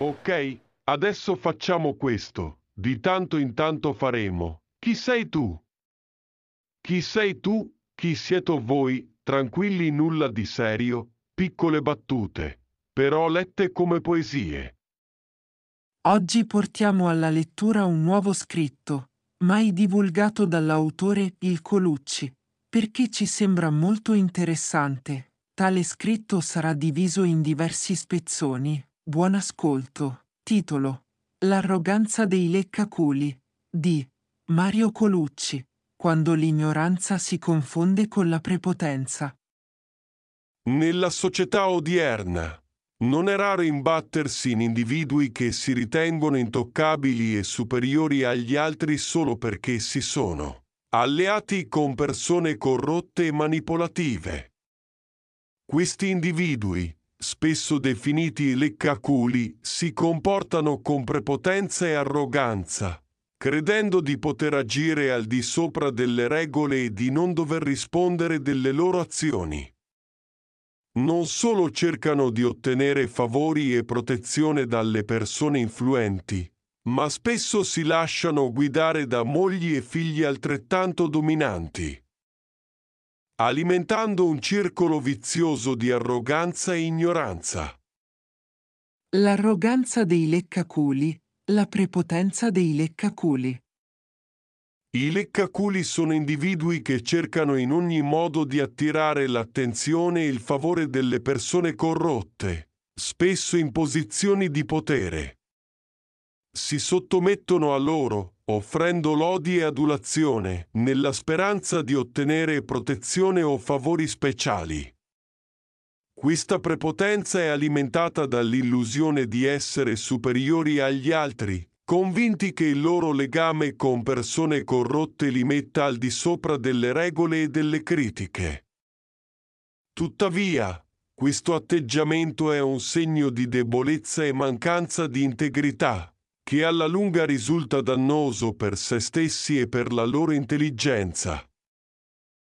Ok, adesso facciamo questo. Di tanto in tanto faremo. Chi sei tu? Chi sei tu? Chi siete voi? Tranquilli nulla di serio, piccole battute, però lette come poesie. Oggi portiamo alla lettura un nuovo scritto, mai divulgato dall'autore Il Colucci, perché ci sembra molto interessante. Tale scritto sarà diviso in diversi spezzoni. Buon ascolto. Titolo L'arroganza dei leccaculi di Mario Colucci. Quando l'ignoranza si confonde con la prepotenza. Nella società odierna non è raro imbattersi in individui che si ritengono intoccabili e superiori agli altri solo perché si sono alleati con persone corrotte e manipolative. Questi individui, spesso definiti leccaculi, si comportano con prepotenza e arroganza, credendo di poter agire al di sopra delle regole e di non dover rispondere delle loro azioni. Non solo cercano di ottenere favori e protezione dalle persone influenti, ma spesso si lasciano guidare da mogli e figli altrettanto dominanti, alimentando un circolo vizioso di arroganza e ignoranza. L'arroganza dei leccaculi, la prepotenza dei leccaculi. I leccaculi sono individui che cercano in ogni modo di attirare l'attenzione e il favore delle persone corrotte, spesso in posizioni di potere. Si sottomettono a loro, offrendo lodi e adulazione, nella speranza di ottenere protezione o favori speciali. Questa prepotenza è alimentata dall'illusione di essere superiori agli altri, convinti che il loro legame con persone corrotte li metta al di sopra delle regole e delle critiche. Tuttavia, questo atteggiamento è un segno di debolezza e mancanza di integrità, che alla lunga risulta dannoso per se stessi e per la loro intelligenza.